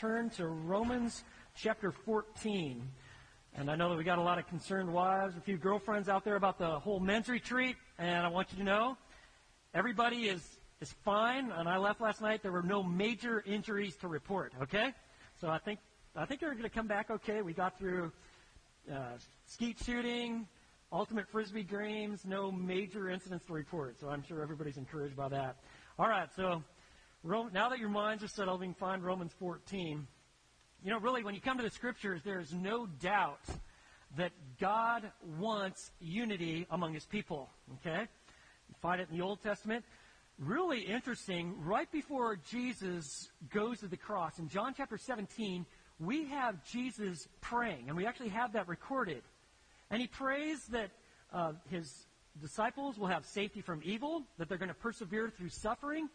turn to Romans chapter 14. And I know that we got a lot of concerned wives, a few girlfriends out there about the whole men's retreat. And I want you to know everybody is, is fine. And I left last night. There were no major injuries to report. Okay? So I think, I think they're going to come back okay. We got through uh, skeet shooting, ultimate frisbee games, no major incidents to report. So I'm sure everybody's encouraged by that. All right, so now that your minds are settled, we can find Romans 14. You know, really, when you come to the scriptures, there's no doubt that God wants unity among his people. Okay? You find it in the Old Testament. Really interesting, right before Jesus goes to the cross, in John chapter 17, we have Jesus praying, and we actually have that recorded. And he prays that uh, his disciples will have safety from evil, that they're going to persevere through suffering.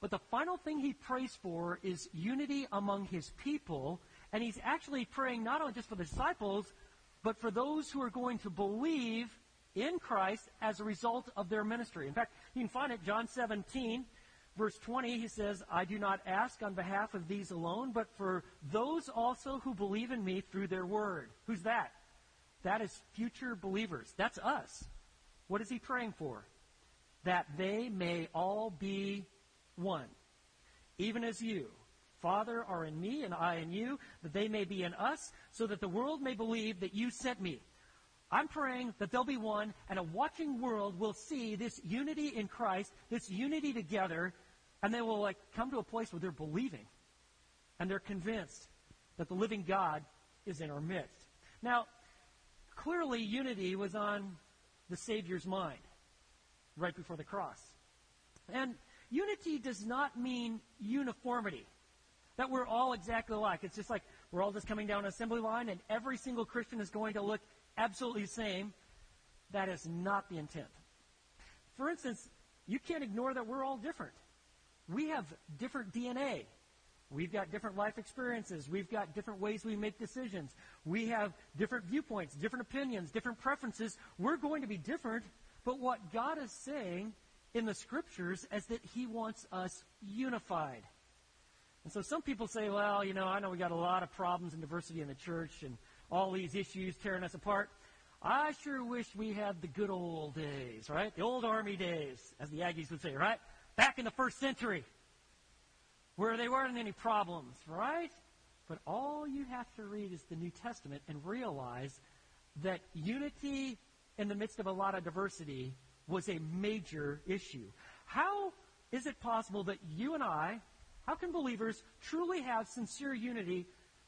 But the final thing he prays for is unity among his people. And he's actually praying not only just for the disciples, but for those who are going to believe in Christ as a result of their ministry. In fact, you can find it, John 17, verse 20, he says, I do not ask on behalf of these alone, but for those also who believe in me through their word. Who's that? That is future believers. That's us. What is he praying for? That they may all be one. Even as you, Father, are in me and I in you, that they may be in us, so that the world may believe that you sent me. I'm praying that they'll be one, and a watching world will see this unity in Christ, this unity together, and they will like come to a place where they're believing, and they're convinced that the living God is in our midst. Now, clearly, unity was on the Savior's mind right before the cross. And unity does not mean uniformity, that we're all exactly alike. It's just like we're all just coming down an assembly line and every single Christian is going to look absolutely the same. That is not the intent. For instance, you can't ignore that we're all different. We have different DNA. We've got different life experiences. We've got different ways we make decisions. We have different viewpoints, different opinions, different preferences. We're going to be different, but what God is saying in the scriptures as that He wants us unified. And so some people say, well, you know, I know we got a lot of problems and diversity in the church and all these issues tearing us apart. I sure wish we had the good old days, right? The old army days, as the Aggies would say, right? Back in the first century where there weren't any problems, right? But all you have to read is the New Testament and realize that unity in the midst of a lot of diversity was a major issue. How is it possible that you and I, how can believers truly have sincere unity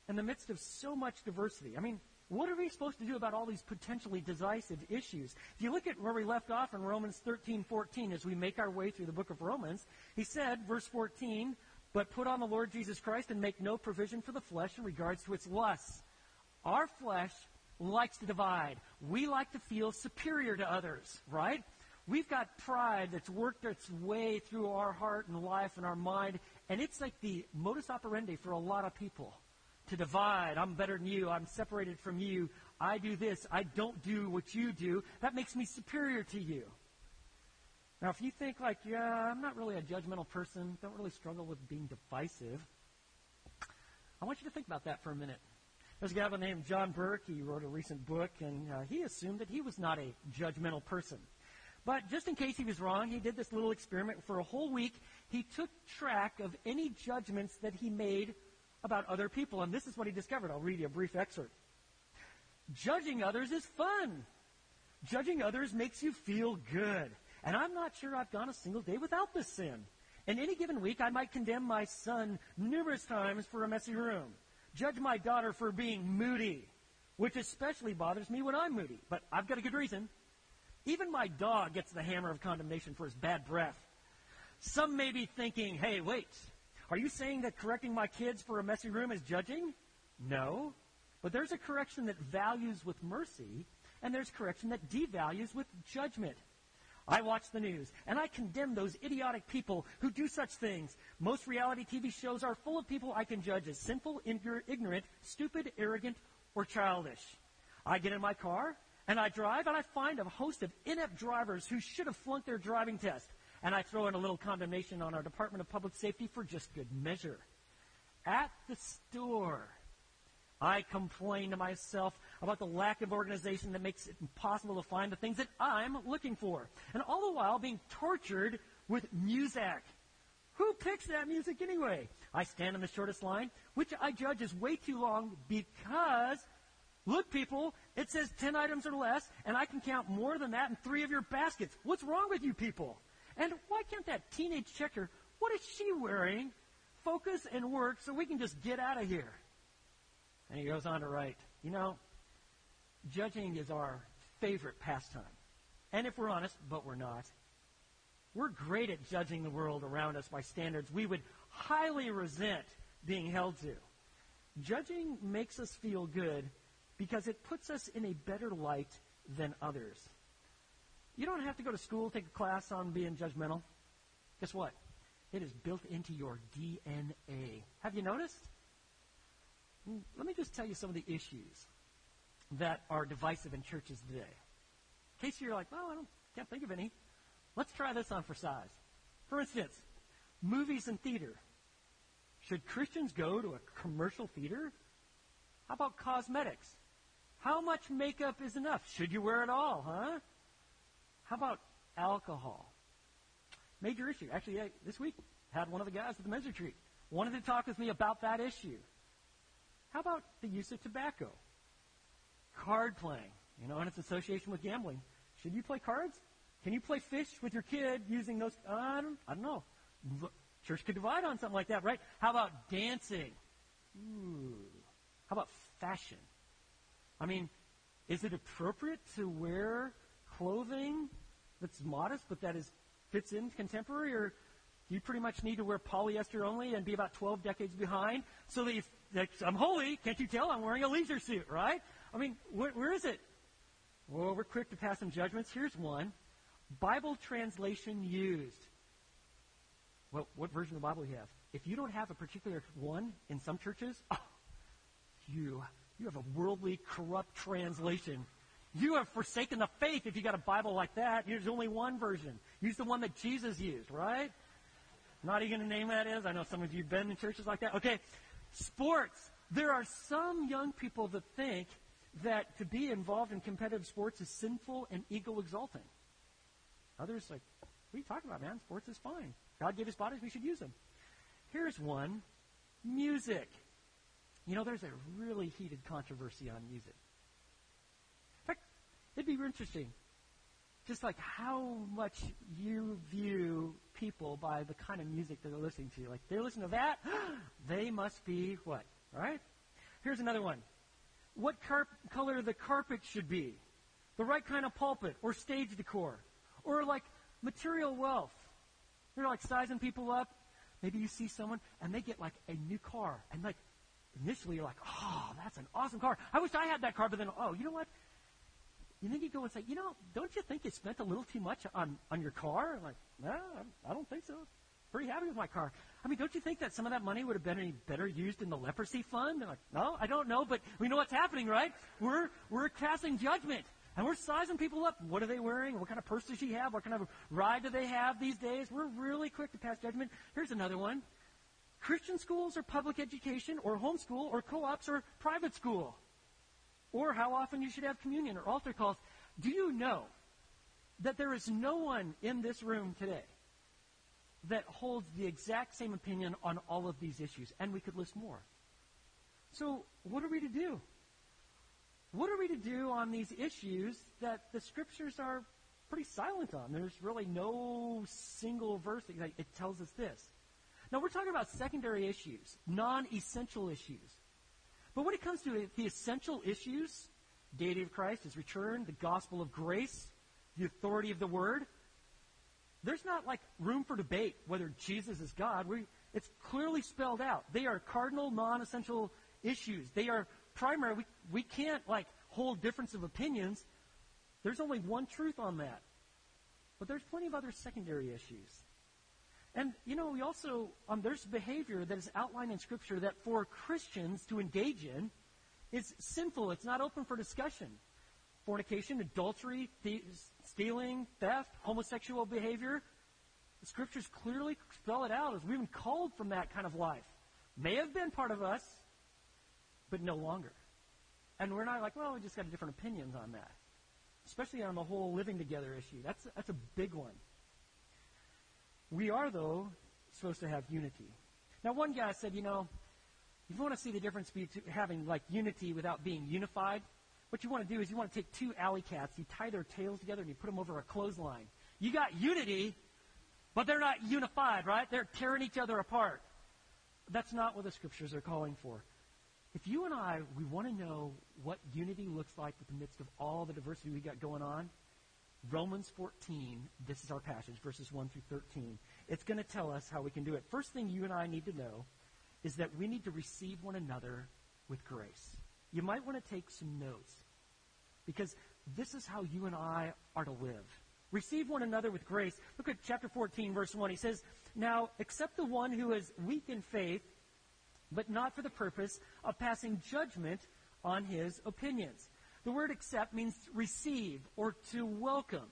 in the midst of so much diversity? I mean, what are we supposed to do about all these potentially decisive issues? If you look at where we left off in Romans 13, 14, as we make our way through the book of Romans, he said, verse 14, but put on the Lord Jesus Christ and make no provision for the flesh in regards to its lusts. Our flesh likes to divide. We like to feel superior to others, right? We've got pride that's worked its way through our heart and life and our mind, and it's like the modus operandi for a lot of people to divide. I'm better than you. I'm separated from you. I do this. I don't do what you do. That makes me superior to you. Now, if you think like, yeah, I'm not really a judgmental person, don't really struggle with being divisive, I want you to think about that for a minute. There's a guy by the name of John Burke. He wrote a recent book, and uh, he assumed that he was not a judgmental person. But just in case he was wrong, he did this little experiment. For a whole week, he took track of any judgments that he made about other people. And this is what he discovered. I'll read you a brief excerpt. Judging others is fun. Judging others makes you feel good. And I'm not sure I've gone a single day without this sin. In any given week, I might condemn my son numerous times for a messy room, judge my daughter for being moody, which especially bothers me when I'm moody, but I've got a good reason. Even my dog gets the hammer of condemnation for his bad breath. Some may be thinking, hey, wait, are you saying that correcting my kids for a messy room is judging? No. But there's a correction that values with mercy, and there's correction that devalues with judgment. I watch the news, and I condemn those idiotic people who do such things. Most reality TV shows are full of people I can judge as sinful, ignorant, stupid, arrogant, or childish. I get in my car, and I drive, and I find a host of inept drivers who should have flunked their driving test. And I throw in a little condemnation on our Department of Public Safety for just good measure. at the store. I complain to myself about the lack of organization that makes it impossible to find the things that I'm looking for. And all the while being tortured with music. Who picks that music anyway? I stand in the shortest line, which I judge is way too long because, look, people, it says 10 items or less, and I can count more than that in three of your baskets. What's wrong with you people? And why can't that teenage checker, what is she wearing? Focus and work so we can just get out of here. And he goes on to write, you know, judging is our favorite pastime. And if we're honest, but we're not, we're great at judging the world around us by standards we would highly resent being held to. Judging makes us feel good because it puts us in a better light than others. You don't have to go to school, take a class on being judgmental. Guess what? It is built into your DNA. Have you noticed? Hmm, let me just tell you some of the issues that are divisive in churches today. In case you're like, well, I don't, can't think of any. Let's try this on for size. For instance, movies and theater. Should Christians go to a commercial theater? How about cosmetics? How much makeup is enough? Should you wear it all, huh? How about alcohol? Major issue. Actually, this week had one of the guys at the men's retreat wanted to talk with me about that issue. How about the use of tobacco? Card playing, you know, and its association with gambling. Should you play cards? Can you play fish with your kid using those? Uh, I, don't, I don't know. Church could divide on something like that, right? How about dancing? Ooh. How about fashion? I mean, is it appropriate to wear clothing that's modest but that is fits in contemporary, or do you pretty much need to wear polyester only and be about 12 decades behind so that, you, that I'm holy? Can't you tell I'm wearing a leisure suit, right? I mean, where, where is it? Well, we're quick to pass some judgments. Here's one: Bible translation used. Well, what version of the Bible do you have? If you don't have a particular one in some churches, oh, you you have a worldly, corrupt translation. You have forsaken the faith if you got a Bible like that. There's only one version. Use the one that Jesus used, right? Not even to name that is. I know some of you have been in churches like that. Okay, sports. There are some young people that think that to be involved in competitive sports is sinful and ego exalting. Others like, what are you talking about, man? Sports is fine. God gave us bodies, we should use them. Here's one music. You know, there's a really heated controversy on music. In fact, it'd be interesting, just like how much you view people by the kind of music that they're listening to. Like, they listen to that, they must be what? Right? Here's another one. What carp- color the carpet should be. The right kind of pulpit or stage decor. Or like material wealth. You're like sizing people up. Maybe you see someone and they get like a new car and like initially you're like, oh, that's an awesome car. I wish I had that car, but then, oh, you know what? And then you go and say, you know, don't you think you spent a little too much on, on your car? I'm like, no, I don't think so. Pretty happy with my car. I mean, don't you think that some of that money would have been any better used in the leprosy fund? They're like, no, I don't know, but we know what's happening, right? We're, we're casting judgment. And we're sizing people up. What are they wearing? What kind of purse does she have? What kind of ride do they have these days? We're really quick to pass judgment. Here's another one. Christian schools or public education or homeschool or co-ops or private school. Or how often you should have communion or altar calls. Do you know that there is no one in this room today that holds the exact same opinion on all of these issues? And we could list more. So what are we to do? What are we to do on these issues that the scriptures are pretty silent on? There's really no single verse that it tells us this. Now, we're talking about secondary issues, non essential issues. But when it comes to the essential issues, deity of Christ, his return, the gospel of grace, the authority of the word, there's not like room for debate whether Jesus is God. We, it's clearly spelled out. They are cardinal, non essential issues. They are primary. We, we can't like hold difference of opinions. There's only one truth on that. But there's plenty of other secondary issues. And, you know, we also, um, there's behavior that is outlined in Scripture that for Christians to engage in is sinful. It's not open for discussion. Fornication, adultery, stealing, theft, homosexual behavior. The Scriptures clearly spell it out as we've been called from that kind of life. may have been part of us, but no longer. And we're not like, well, we just got different opinions on that. Especially on the whole living together issue. That's, that's a big one. We are, though, supposed to have unity. Now, one guy said, you know, if you want to see the difference between having like unity without being unified, what you want to do is you want to take two alley cats, you tie their tails together, and you put them over a clothesline. You got unity, but they're not unified, right? They're tearing each other apart. That's not what the scriptures are calling for. If you and I, we want to know what unity looks like in the midst of all the diversity we got going on, Romans 14, this is our passage, verses 1 through 13. It's going to tell us how we can do it. First thing you and I need to know is that we need to receive one another with grace. You might want to take some notes because this is how you and I are to live. Receive one another with grace. Look at chapter 14, verse 1. He says, Now, accept the one who is weak in faith, but not for the purpose of passing judgment on his opinions. The word accept means receive or to welcome.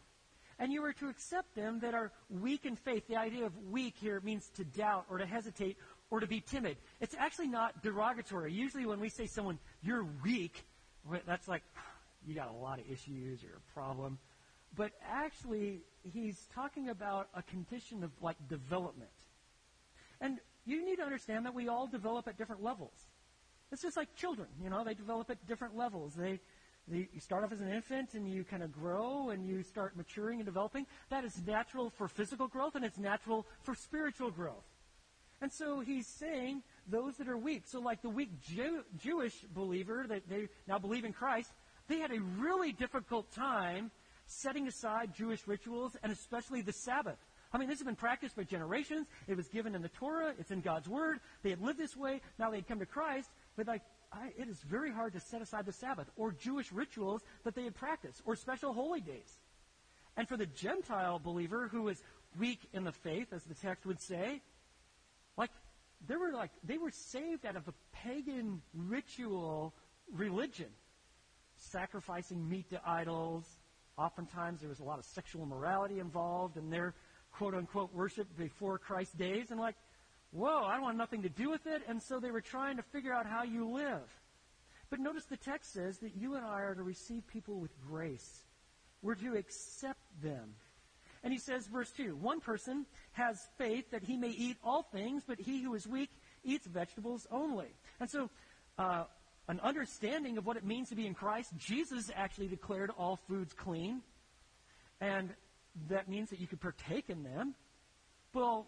And you are to accept them that are weak in faith. The idea of weak here means to doubt or to hesitate or to be timid. It's actually not derogatory. Usually when we say someone, you're weak, that's like, ah, you got a lot of issues or a problem. But actually, he's talking about a condition of like development. And you need to understand that we all develop at different levels. It's just like children, you know, they develop at different levels. They you start off as an infant and you kind of grow and you start maturing and developing. That is natural for physical growth and it's natural for spiritual growth. And so he's saying those that are weak. So like the weak Jew, Jewish believer that they now believe in Christ, they had a really difficult time setting aside Jewish rituals and especially the Sabbath. I mean, this has been practiced for generations. It was given in the Torah. It's in God's Word. They had lived this way. Now they had come to Christ. But like, I, it is very hard to set aside the Sabbath or Jewish rituals that they had practiced or special holy days. And for the Gentile believer who was weak in the faith, as the text would say, like, they were like, they were saved out of a pagan ritual religion. Sacrificing meat to idols. Oftentimes there was a lot of sexual immorality involved in their quote unquote worship before Christ's days. And like, whoa, I don't want nothing to do with it. And so they were trying to figure out how you live. But notice the text says that you and I are to receive people with grace. We're to accept them. And he says, verse 2 One person has faith that he may eat all things, but he who is weak eats vegetables only. And so, uh, an understanding of what it means to be in Christ, Jesus actually declared all foods clean. And that means that you could partake in them. Well,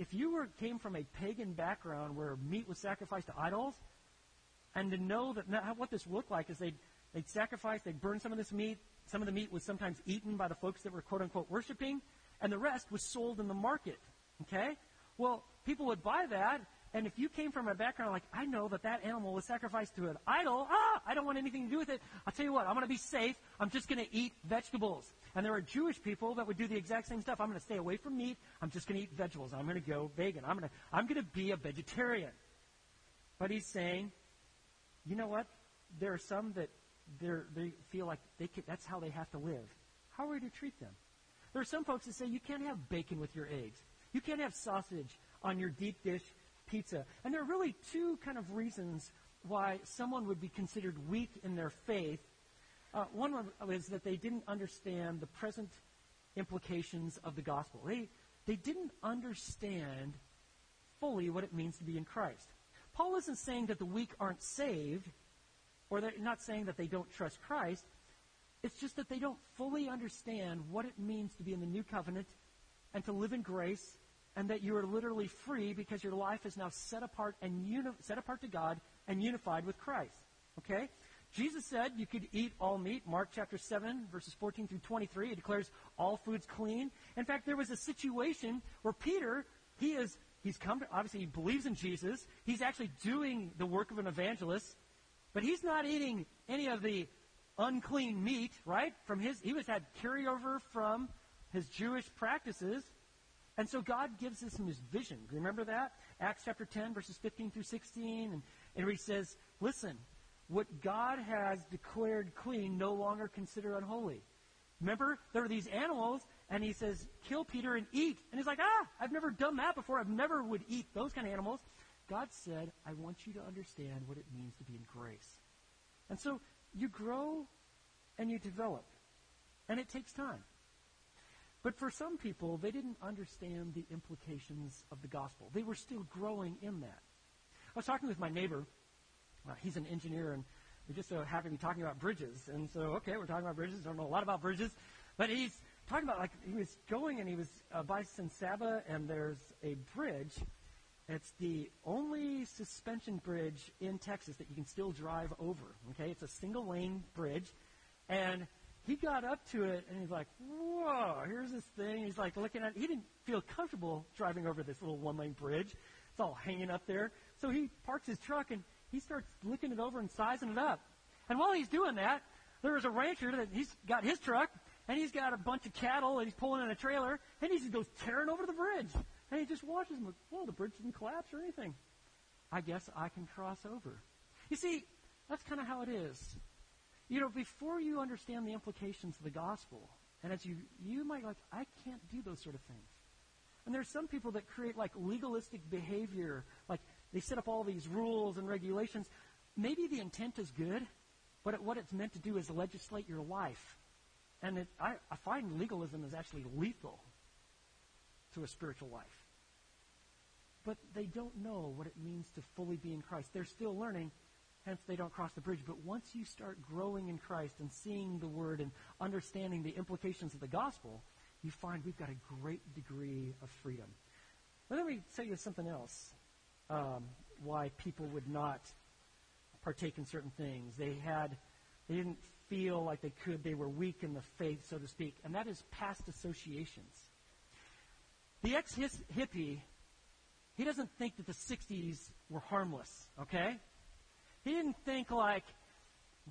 if you were came from a pagan background where meat was sacrificed to idols, and to know that what this looked like is they'd, they'd sacrifice, they'd burn some of this meat. Some of the meat was sometimes eaten by the folks that were quote unquote worshiping, and the rest was sold in the market. Okay? Well, people would buy that, and if you came from a background like, I know that that animal was sacrificed to an idol, ah, I don't want anything to do with it. I'll tell you what, I'm going to be safe. I'm just going to eat vegetables. And there are Jewish people that would do the exact same stuff. I'm going to stay away from meat. I'm just going to eat vegetables. I'm going to go vegan. I'm going to, I'm going to be a vegetarian. But he's saying, you know what? There are some that they feel like they can, that's how they have to live. How are we to treat them? There are some folks that say you can't have bacon with your eggs. You can't have sausage on your deep dish pizza. And there are really two kind of reasons why someone would be considered weak in their faith. Uh, one is that they didn't understand the present implications of the gospel. They, they didn't understand fully what it means to be in Christ. Paul isn't saying that the weak aren't saved, or they're not saying that they don't trust Christ. It's just that they don't fully understand what it means to be in the new covenant and to live in grace and that you are literally free because your life is now set apart and uni- set apart to God and unified with Christ. Okay? Jesus said you could eat all meat. Mark chapter 7, verses 14 through 23. He declares all foods clean. In fact, there was a situation where Peter, he is, he's come to, obviously he believes in Jesus. He's actually doing the work of an evangelist, but he's not eating any of the unclean meat, right? From his, he was had carryover from his Jewish practices. And so God gives us his vision. Remember that? Acts chapter 10, verses 15 through 16. And, and he says, listen, what God has declared clean, no longer consider unholy. Remember, there are these animals, and he says, kill Peter and eat. And he's like, ah, I've never done that before. I've never would eat those kind of animals. God said, I want you to understand what it means to be in grace. And so you grow and you develop. And it takes time. But for some people, they didn't understand the implications of the gospel. They were still growing in that. I was talking with my neighbor. Uh, he's an engineer, and we just so happen to be talking about bridges. And so, okay, we're talking about bridges. I don't know a lot about bridges, but he's talking about like he was going and he was uh, by San Saba, and there's a bridge. It's the only suspension bridge in Texas that you can still drive over. Okay, it's a single lane bridge, and he got up to it and he's like, "Whoa, here's this thing." He's like looking at. it. He didn't feel comfortable driving over this little one lane bridge. It's all hanging up there. So he parks his truck and he starts looking it over and sizing it up. And while he's doing that, there is a rancher that he's got his truck and he's got a bunch of cattle and he's pulling in a trailer and he just goes tearing over the bridge. And he just watches him. Well, the bridge didn't collapse or anything. I guess I can cross over. You see, that's kind of how it is. You know, before you understand the implications of the gospel, and as you, you might like, I can't do those sort of things. And there's some people that create like legalistic behavior, like they set up all these rules and regulations. Maybe the intent is good, but what it's meant to do is legislate your life. And it, I, I find legalism is actually lethal to a spiritual life. But they don't know what it means to fully be in Christ. They're still learning, hence they don't cross the bridge. But once you start growing in Christ and seeing the Word and understanding the implications of the gospel, you find we've got a great degree of freedom. Let me tell you something else um, why people would not partake in certain things. They had, they didn't feel like they could. They were weak in the faith, so to speak, and that is past associations. The ex-hippie, he doesn't think that the '60s were harmless. Okay, he didn't think like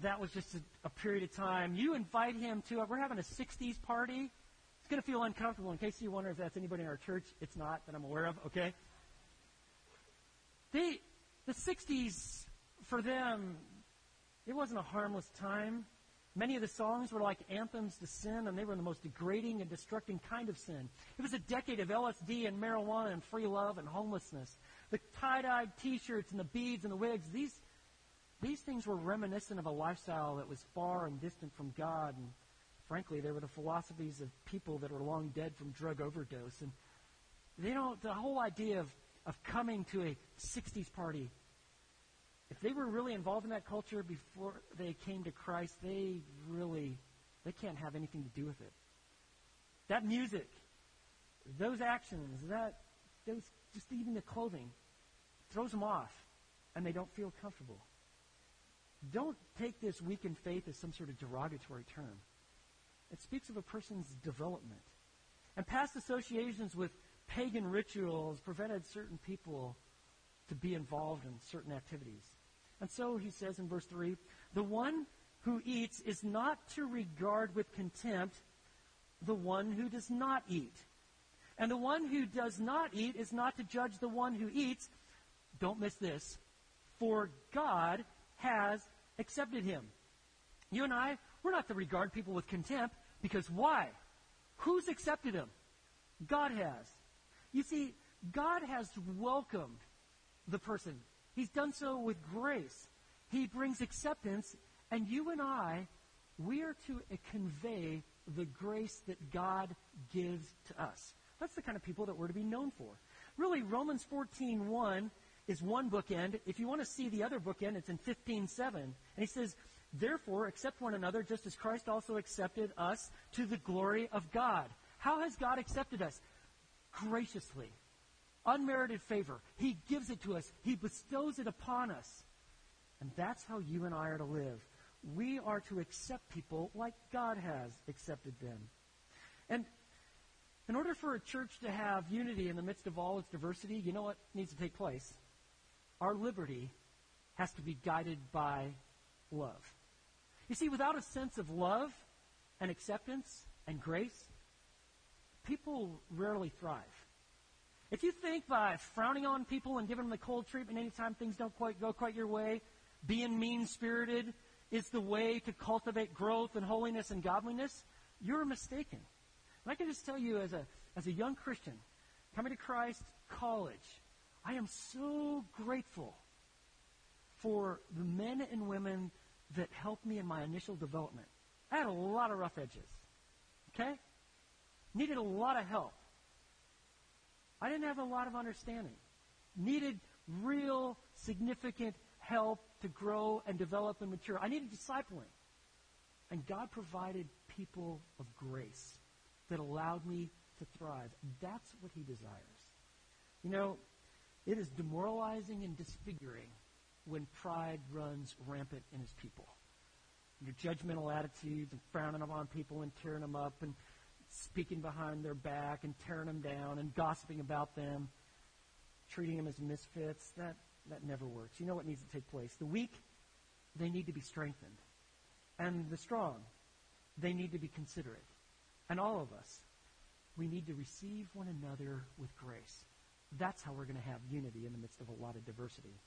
that was just a, a period of time. You invite him to, we're having a '60s party. It's going to feel uncomfortable. In case you wonder if that's anybody in our church, it's not that I'm aware of. Okay. They, the 60s, for them, it wasn't a harmless time. Many of the songs were like anthems to sin, and they were the most degrading and destructing kind of sin. It was a decade of LSD and marijuana and free love and homelessness. The tie-dyed T-shirts and the beads and the wigs, these, these things were reminiscent of a lifestyle that was far and distant from God. And frankly, they were the philosophies of people that were long dead from drug overdose. And they don't, the whole idea of of coming to a 60s party, if they were really involved in that culture before they came to Christ, they really they can't have anything to do with it. That music, those actions, that those just even the clothing throws them off and they don't feel comfortable. Don't take this weakened faith as some sort of derogatory term. It speaks of a person's development. And past associations with pagan rituals prevented certain people to be involved in certain activities. And so he says in verse 3 the one who eats is not to regard with contempt the one who does not eat. And the one who does not eat is not to judge the one who eats. Don't miss this. For God has accepted him. You and I, we're not to regard people with contempt because why? Who's accepted him? God has. You see, God has welcomed the person. He's done so with grace. He brings acceptance, and you and I, we are to uh, convey the grace that God gives to us. That's the kind of people that we're to be known for. Really, Romans 14.1 is one bookend. If you want to see the other bookend, it's in 15.7. And he says, Therefore, accept one another just as Christ also accepted us to the glory of God. How has God accepted us? Graciously. Unmerited favor. He gives it to us, He bestows it upon us. And that's how you and I are to live. We are to accept people like God has accepted them. And in order for a church to have unity in the midst of all its diversity, you know what needs to take place? Our liberty has to be guided by love. You see, without a sense of love and acceptance and grace, people rarely thrive. If you think by frowning on people and giving them the cold treatment anytime things don't quite go quite your way, being mean spirited is the way to cultivate growth and holiness and godliness, you're mistaken. And I can just tell you as a, as a young Christian, coming to Christ college, I am so grateful for the men and women that helped me in my initial development. I had a lot of rough edges. Okay? Needed a lot of help. I didn't have a lot of understanding. Needed real significant help to grow and develop and mature. I needed discipling. And God provided people of grace that allowed me to thrive. That's what He desires. You know, it is demoralizing and disfiguring when pride runs rampant in His people. Your judgmental attitudes and frowning upon people and tearing them up and speaking behind their back and tearing them down and gossiping about them, treating them as misfits, that, that never works. You know what needs to take place? The weak, they need to be strengthened. And the strong, they need to be considerate. And all of us, we need to receive one another with grace. That's how we're going to have unity in the midst of a lot of diversity.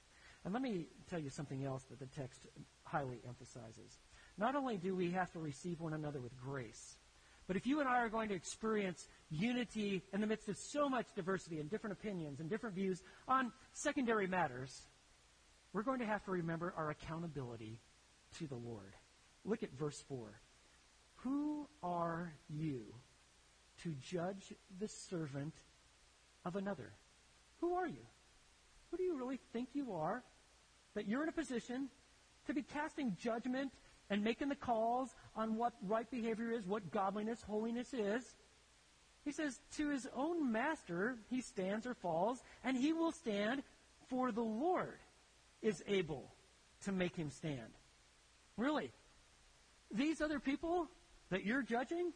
And let me tell you something else that the text highly emphasizes. Not only do we have to receive one another with grace, but if you and I are going to experience unity in the midst of so much diversity and different opinions and different views on secondary matters, we're going to have to remember our accountability to the Lord. Look at verse 4. Who are you to judge the servant of another? Who are you? Who do you really think you are? That you're in a position to be casting judgment and making the calls on what right behavior is, what godliness, holiness is. He says, to his own master he stands or falls, and he will stand, for the Lord is able to make him stand. Really. These other people that you're judging,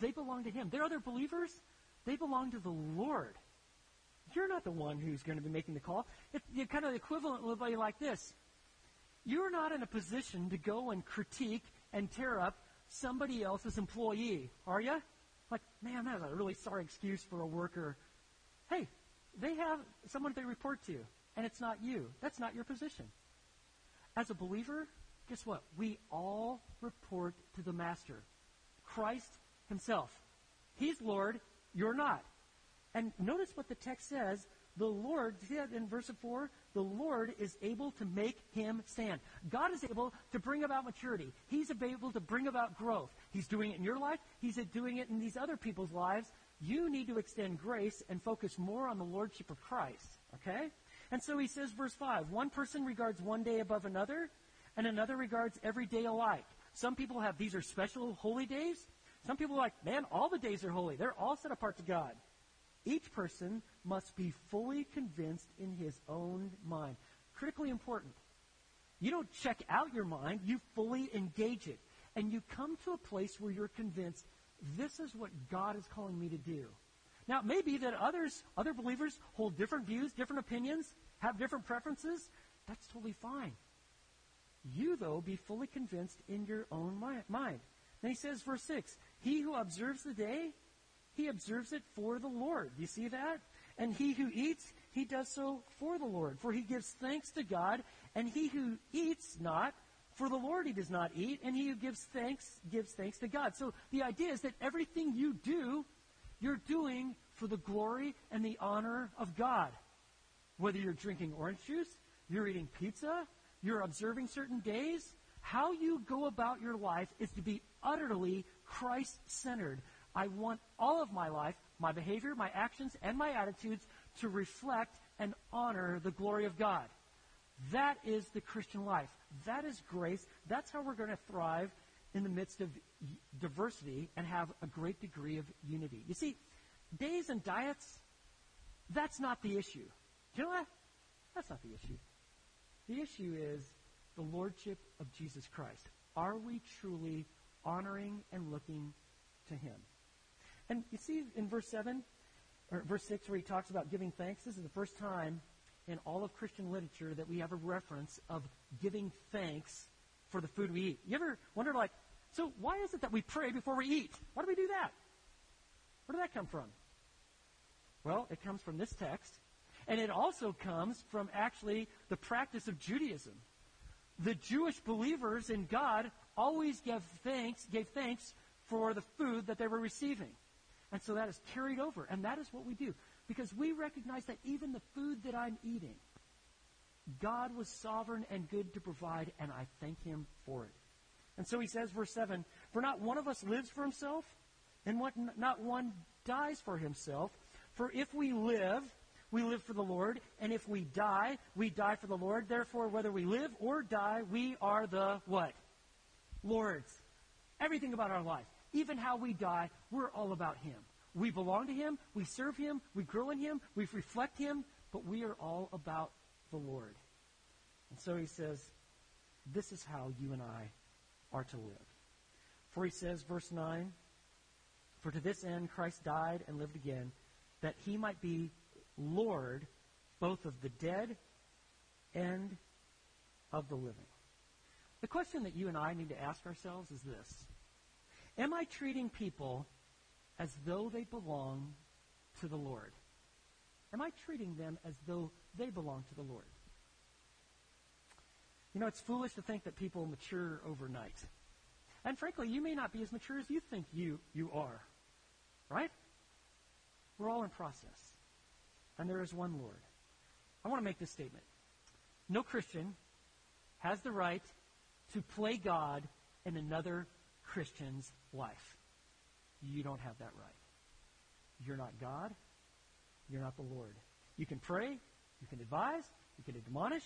they belong to him. They're other believers. They belong to the Lord. You're not the one who's going to be making the call. It's kind of equivalent would be like this. You're not in a position to go and critique and tear up somebody else's employee, are you? Like, man, that's a really sorry excuse for a worker. Hey, they have someone they report to, and it's not you. That's not your position. As a believer, guess what? We all report to the Master, Christ Himself. He's Lord, you're not. And notice what the text says. The Lord, see that in verse 4? The Lord is able to make him stand. God is able to bring about maturity. He's able to bring about growth. He's doing it in your life. He's doing it in these other people's lives. You need to extend grace and focus more on the Lordship of Christ. Okay? And so he says, verse 5 one person regards one day above another, and another regards every day alike. Some people have these are special holy days. Some people are like, man, all the days are holy. They're all set apart to God. Each person must be fully convinced in his own mind. Critically important. You don't check out your mind, you fully engage it. And you come to a place where you're convinced this is what God is calling me to do. Now, it may be that others, other believers, hold different views, different opinions, have different preferences. That's totally fine. You, though, be fully convinced in your own mind. Then he says, verse 6 He who observes the day he observes it for the Lord. You see that? And he who eats, he does so for the Lord. For he gives thanks to God, and he who eats not, for the Lord he does not eat, and he who gives thanks gives thanks to God. So the idea is that everything you do, you're doing for the glory and the honor of God. Whether you're drinking orange juice, you're eating pizza, you're observing certain days, how you go about your life is to be utterly Christ centered. I want all of my life, my behavior, my actions, and my attitudes to reflect and honor the glory of God. That is the Christian life. That is grace. That's how we're going to thrive in the midst of diversity and have a great degree of unity. You see, days and diets, that's not the issue. Do you know that? That's not the issue. The issue is the lordship of Jesus Christ. Are we truly honoring and looking to him? And you see in verse 7, or verse 6, where he talks about giving thanks, this is the first time in all of Christian literature that we have a reference of giving thanks for the food we eat. You ever wonder, like, so why is it that we pray before we eat? Why do we do that? Where did that come from? Well, it comes from this text, and it also comes from actually the practice of Judaism. The Jewish believers in God always gave thanks, gave thanks for the food that they were receiving. And so that is carried over. And that is what we do. because we recognize that even the food that I'm eating, God was sovereign and good to provide, and I thank Him for it. And so he says, verse 7 For not one of us lives for himself, and what, not one dies for himself. For if we live, we live for the Lord, and if we die, we die for the Lord. Therefore, whether we live or die, we are the what? Lord's. Everything about our life, even how we die, we're all about Him. We belong to Him, we serve Him, we grow in Him, we reflect Him, but we are all about the Lord. And so he says, This is how you and I are to live. For he says, verse 9, For to this end Christ died and lived again, that he might be Lord both of the dead and of the living. The question that you and I need to ask ourselves is this Am I treating people as though they belong to the Lord? Am I treating them as though they belong to the Lord? You know, it's foolish to think that people mature overnight. And frankly, you may not be as mature as you think you, you are. Right? We're all in process. And there is one Lord. I want to make this statement. No Christian has the right to play God in another Christian's life. You don't have that right. You're not God. You're not the Lord. You can pray, you can advise, you can admonish,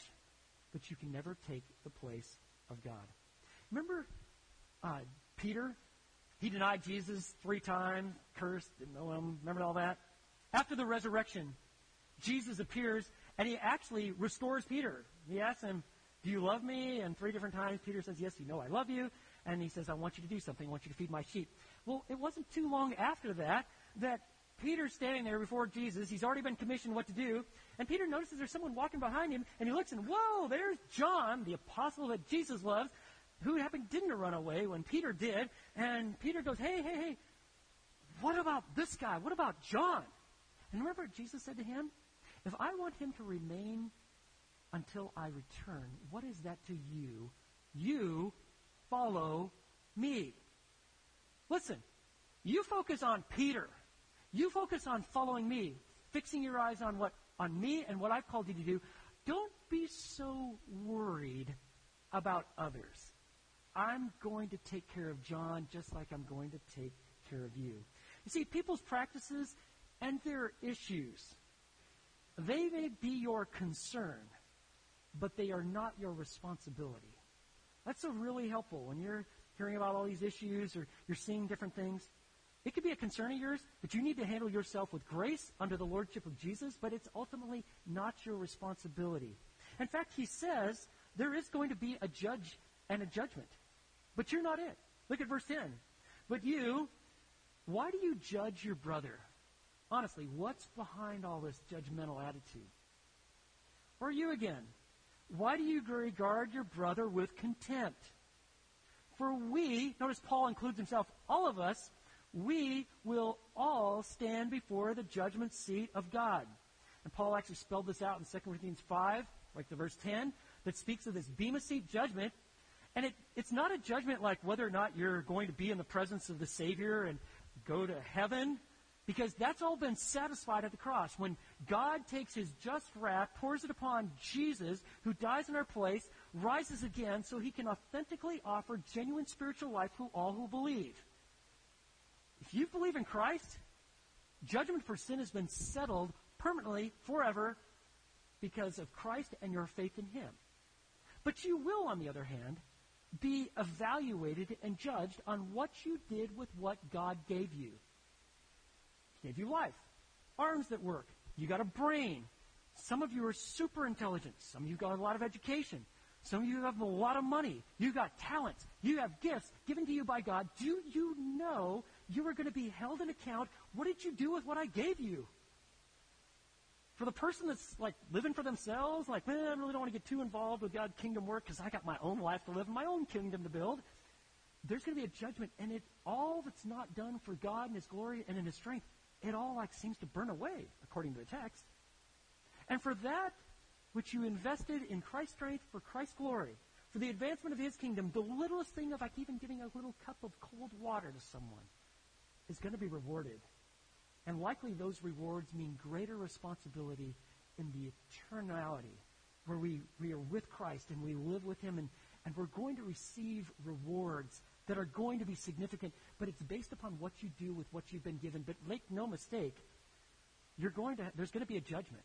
but you can never take the place of God. Remember uh, Peter? He denied Jesus three times, cursed, didn't know him. Remember all that? After the resurrection, Jesus appears and he actually restores Peter. He asks him, Do you love me? And three different times Peter says, Yes, you know I love you. And he says, I want you to do something. I want you to feed my sheep. Well, it wasn't too long after that that Peter's standing there before Jesus. He's already been commissioned what to do. And Peter notices there's someone walking behind him, and he looks and, whoa, there's John, the apostle that Jesus loves, who happened didn't run away when Peter did. And Peter goes, hey, hey, hey, what about this guy? What about John? And remember Jesus said to him, if I want him to remain until I return, what is that to you? You follow me. Listen, you focus on Peter. You focus on following me, fixing your eyes on what on me and what I've called you to do. Don't be so worried about others. I'm going to take care of John just like I'm going to take care of you. You see, people's practices and their issues, they may be your concern, but they are not your responsibility. That's so really helpful when you're hearing about all these issues or you're seeing different things. It could be a concern of yours that you need to handle yourself with grace under the lordship of Jesus, but it's ultimately not your responsibility. In fact, he says there is going to be a judge and a judgment, but you're not it. Look at verse 10. But you, why do you judge your brother? Honestly, what's behind all this judgmental attitude? Or you again, why do you regard your brother with contempt? For we, notice Paul includes himself, all of us, we will all stand before the judgment seat of God. And Paul actually spelled this out in 2 Corinthians 5, like the verse 10, that speaks of this Bema seat judgment. And it, it's not a judgment like whether or not you're going to be in the presence of the Savior and go to heaven, because that's all been satisfied at the cross. When God takes his just wrath, pours it upon Jesus, who dies in our place, rises again so he can authentically offer genuine spiritual life to all who believe. If you believe in Christ, judgment for sin has been settled permanently, forever, because of Christ and your faith in Him. But you will, on the other hand, be evaluated and judged on what you did with what God gave you. Gave you life, arms that work. You got a brain. Some of you are super intelligent. Some of you got a lot of education. Some of you have a lot of money. You got talents. You have gifts given to you by God. Do you know you are going to be held in account? What did you do with what I gave you? For the person that's like living for themselves, like, man, I really don't want to get too involved with God's kingdom work because I got my own life to live, my own kingdom to build. There's going to be a judgment, and it all that's not done for God and His glory and in His strength, it all like seems to burn away, according to the text. And for that which you invested in Christ's strength for Christ's glory, for the advancement of his kingdom, the littlest thing of like even giving a little cup of cold water to someone is going to be rewarded. And likely those rewards mean greater responsibility in the eternality, where we, we are with Christ and we live with Him, and, and we're going to receive rewards that are going to be significant, but it's based upon what you do with what you've been given. But make no mistake, you're going to, there's going to be a judgment.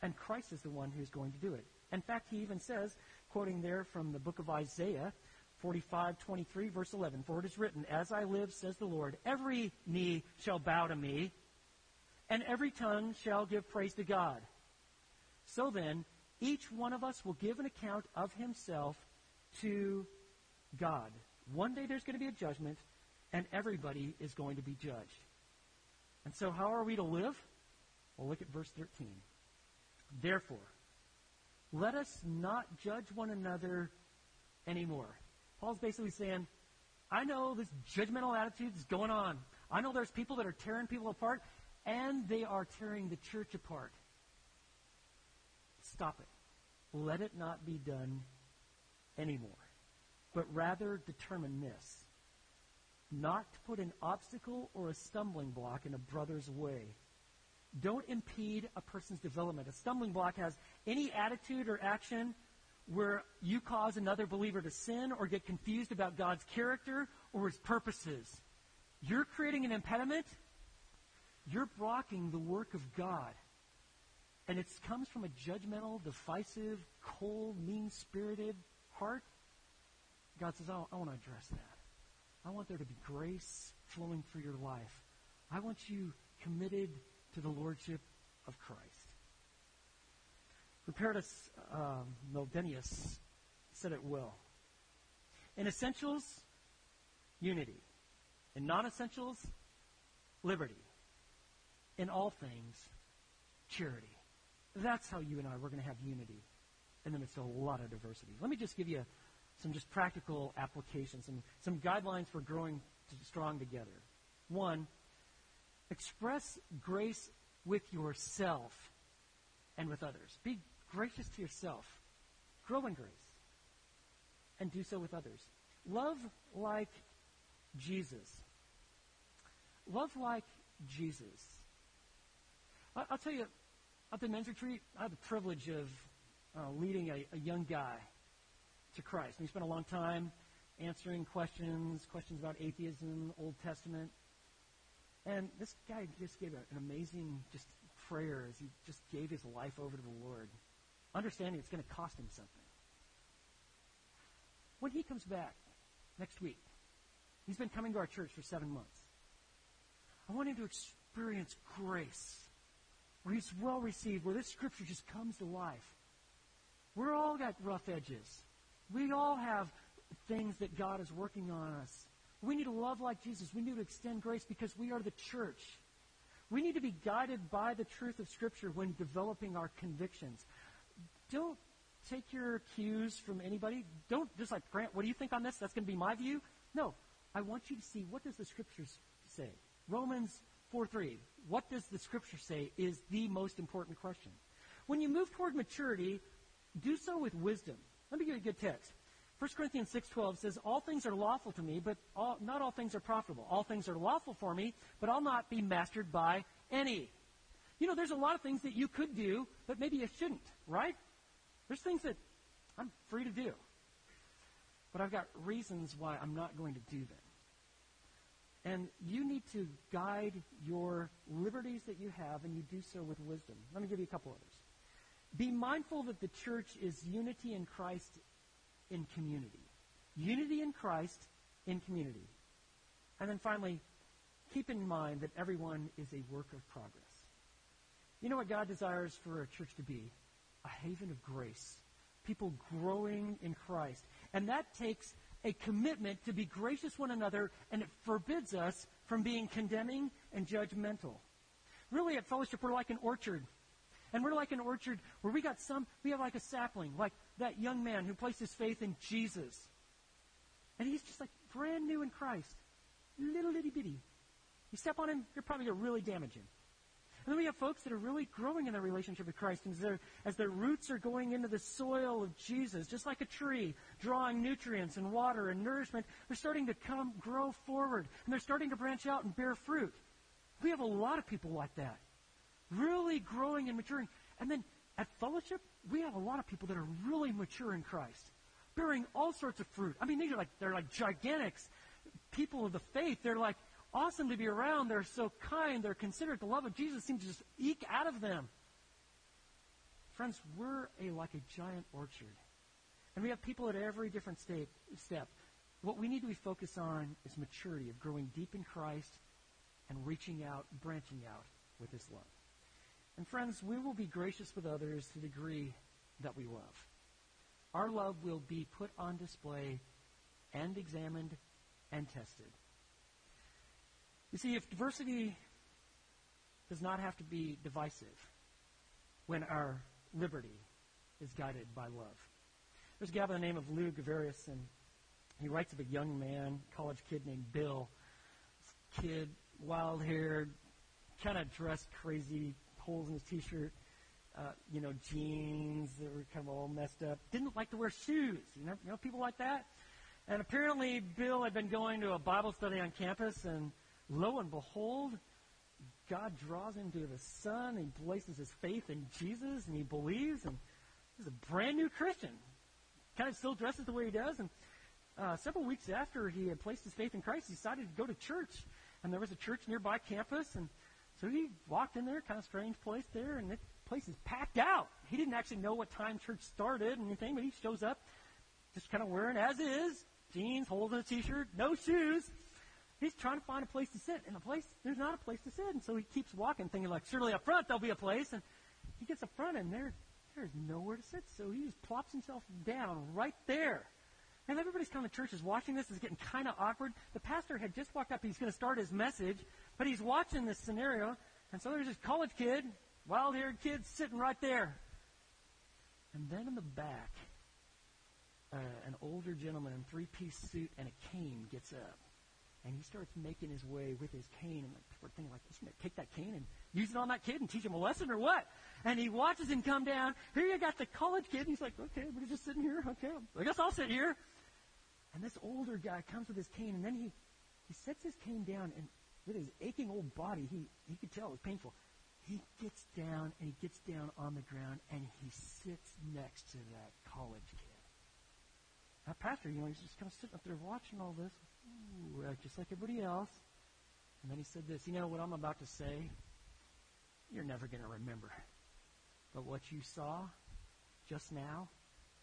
And Christ is the one who's going to do it. In fact, he even says, quoting there from the book of Isaiah, 45, 23, verse 11, For it is written, As I live, says the Lord, every knee shall bow to me, and every tongue shall give praise to God. So then, each one of us will give an account of himself to God. One day there's going to be a judgment, and everybody is going to be judged. And so, how are we to live? Well, look at verse 13. Therefore, let us not judge one another anymore. Paul's basically saying, I know this judgmental attitude is going on. I know there's people that are tearing people apart, and they are tearing the church apart. Stop it. Let it not be done anymore. But rather determine this not to put an obstacle or a stumbling block in a brother's way. Don't impede a person's development. A stumbling block has any attitude or action where you cause another believer to sin or get confused about God's character or his purposes. You're creating an impediment. You're blocking the work of God. And it comes from a judgmental, divisive, cold, mean spirited heart. God says, oh, I want to address that. I want there to be grace flowing through your life. I want you committed to the Lordship of Christ. Rupertus um, said it well. In essentials, unity. In non essentials, liberty. In all things, charity. That's how you and I, we're going to have unity in the midst of a lot of diversity. Let me just give you some just practical applications, some, some guidelines for growing strong together. One, express grace with yourself and with others. Be gracious to yourself. Grow in grace. And do so with others. Love like Jesus. Love like Jesus. I, will tell you, at the men's retreat, I had the privilege of uh, leading a, a young guy to Christ. And he spent a long time answering questions, questions about atheism, Old Testament. And this guy just gave an amazing just prayer as he just gave his life over to the Lord understanding it's going to cost him something. When he comes back next week, he's been coming to our church for seven months. I want him to experience grace, where he's well received, where this scripture just comes to life. We're all got rough edges. We all have things that God is working on us. We need to love like Jesus. We need to extend grace because we are the church. We need to be guided by the truth of Scripture when developing our convictions don't take your cues from anybody. Don't just like, Grant, what do you think on this? That's going to be my view. No. I want you to see what does the scriptures say. Romans 4 3. What does the scripture say is the most important question. When you move toward maturity, do so with wisdom. Let me give you a good text. 1 Corinthians 6.12 says, All things are lawful to me, but all, not all things are profitable. All things are lawful for me, but I'll not be mastered by any. You know, there's a lot of things that you could do, but maybe you shouldn't, right? There's things that I'm free to do. But I've got reasons why I'm not going to do them. And you need to guide your liberties that you have, and you do so with wisdom. Let me give you a couple others. Be mindful that the church is unity in Christ in community. Unity in Christ in community. And then finally, keep in mind that everyone is a work of progress. You know what God desires for a church to be? a haven of grace, people growing in Christ. And that takes a commitment to be gracious one another, and it forbids us from being condemning and judgmental. Really, at fellowship, we're like an orchard. And we're like an orchard where we got some, we have like a sapling, like that young man who placed his faith in Jesus. And he's just like brand new in Christ. Little itty bitty. You step on him, you're probably going to really damage him. And then we have folks that are really growing in their relationship with Christ and as their, as their roots are going into the soil of Jesus, just like a tree, drawing nutrients and water and nourishment, they're starting to come, grow forward, and they're starting to branch out and bear fruit. We have a lot of people like that, really growing and maturing. And then at fellowship, we have a lot of people that are really mature in Christ, bearing all sorts of fruit. I mean, these are like they're like gigantics, people of the faith. They're like awesome to be around. They're so kind. They're considerate. The love of Jesus seems to just eke out of them. Friends, we're a like a giant orchard, and we have people at every different state, step. What we need to be focused on is maturity of growing deep in Christ and reaching out, branching out with His love. And friends, we will be gracious with others to the degree that we love. Our love will be put on display and examined and tested. You see, if diversity does not have to be divisive when our liberty is guided by love. There's a guy by the name of Lou Gavarius, and he writes of a young man, college kid named Bill. This kid, wild haired, kind of dressed crazy, holes in his t-shirt, uh, you know, jeans that were kind of all messed up. Didn't like to wear shoes. You know, you know, people like that. And apparently, Bill had been going to a Bible study on campus, and lo and behold, God draws him to the Son. He places his faith in Jesus, and he believes, and he's a brand new Christian. Kind of still dresses the way he does, and uh, several weeks after he had placed his faith in Christ, he decided to go to church. And there was a church nearby campus, and so he walked in there, kind of strange place there, and the place is packed out. He didn't actually know what time church started and anything, but he shows up just kind of wearing as is, jeans, holes in a t-shirt, no shoes. He's trying to find a place to sit, and the place, there's not a place to sit. And so he keeps walking, thinking like, surely up front there'll be a place. And he gets up front, and there, there's nowhere to sit. So he just plops himself down right there. And everybody's coming to church is watching this. It's getting kind of awkward. The pastor had just walked up. He's going to start his message, but he's watching this scenario. And so there's this college kid, wild-haired kid, sitting right there. And then in the back, uh, an older gentleman in three-piece suit and a cane gets up. And he starts making his way with his cane, and people are thinking, like, going to take that cane and use it on that kid and teach him a lesson or what? And he watches him come down. Here you got the college kid, and he's like, okay, we're just sitting here. Okay, I guess I'll sit here. And this older guy comes with his cane, and then he, he sets his cane down, and with his aching old body, he, he could tell it was painful. He gets down, and he gets down on the ground, and he sits next to that college kid. Now, pastor, you know, he's just kind of sitting up there watching all this, ooh, uh, just like everybody else. And then he said this, you know what I'm about to say? You're never going to remember. But what you saw just now,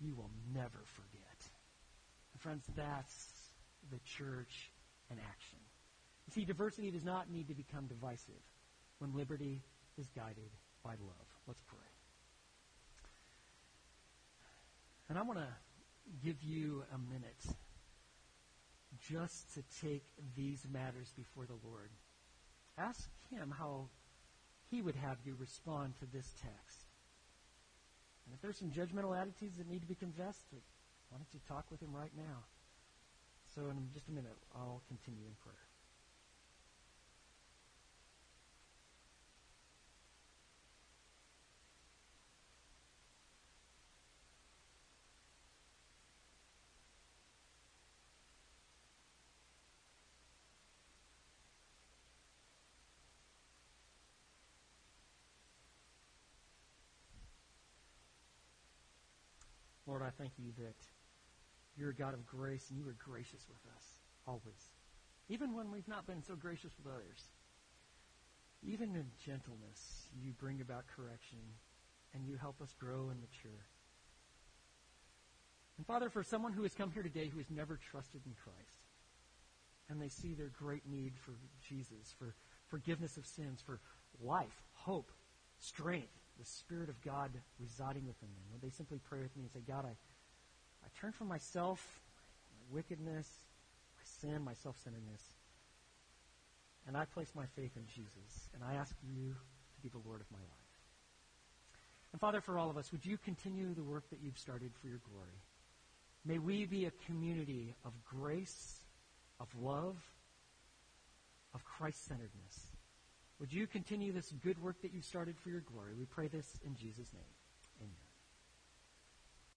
you will never forget. Friends, that's the church in action. You see, diversity does not need to become divisive when liberty is guided by love. Let's pray. And I want to give you a minute just to take these matters before the Lord. Ask Him how He would have you respond to this text. And if there's some judgmental attitudes that need to be confessed, why don't you talk with him right now? So, in just a minute, I'll continue in prayer. I thank you that you're a God of grace, and you are gracious with us, always. Even when we've not been so gracious with others. Even in gentleness, you bring about correction, and you help us grow and mature. And Father, for someone who has come here today who has never trusted in Christ, and they see their great need for Jesus, for forgiveness of sins, for life, hope, strength, the Spirit of God residing within them, would they simply pray with me and say, God, I, I turn from myself, my wickedness, my sin, my self-centeredness, and I place my faith in Jesus, and I ask you to be the Lord of my life. And Father, for all of us, would you continue the work that you've started for your glory? May we be a community of grace, of love, of Christ-centeredness. Would you continue this good work that you've started for your glory? We pray this in Jesus' name.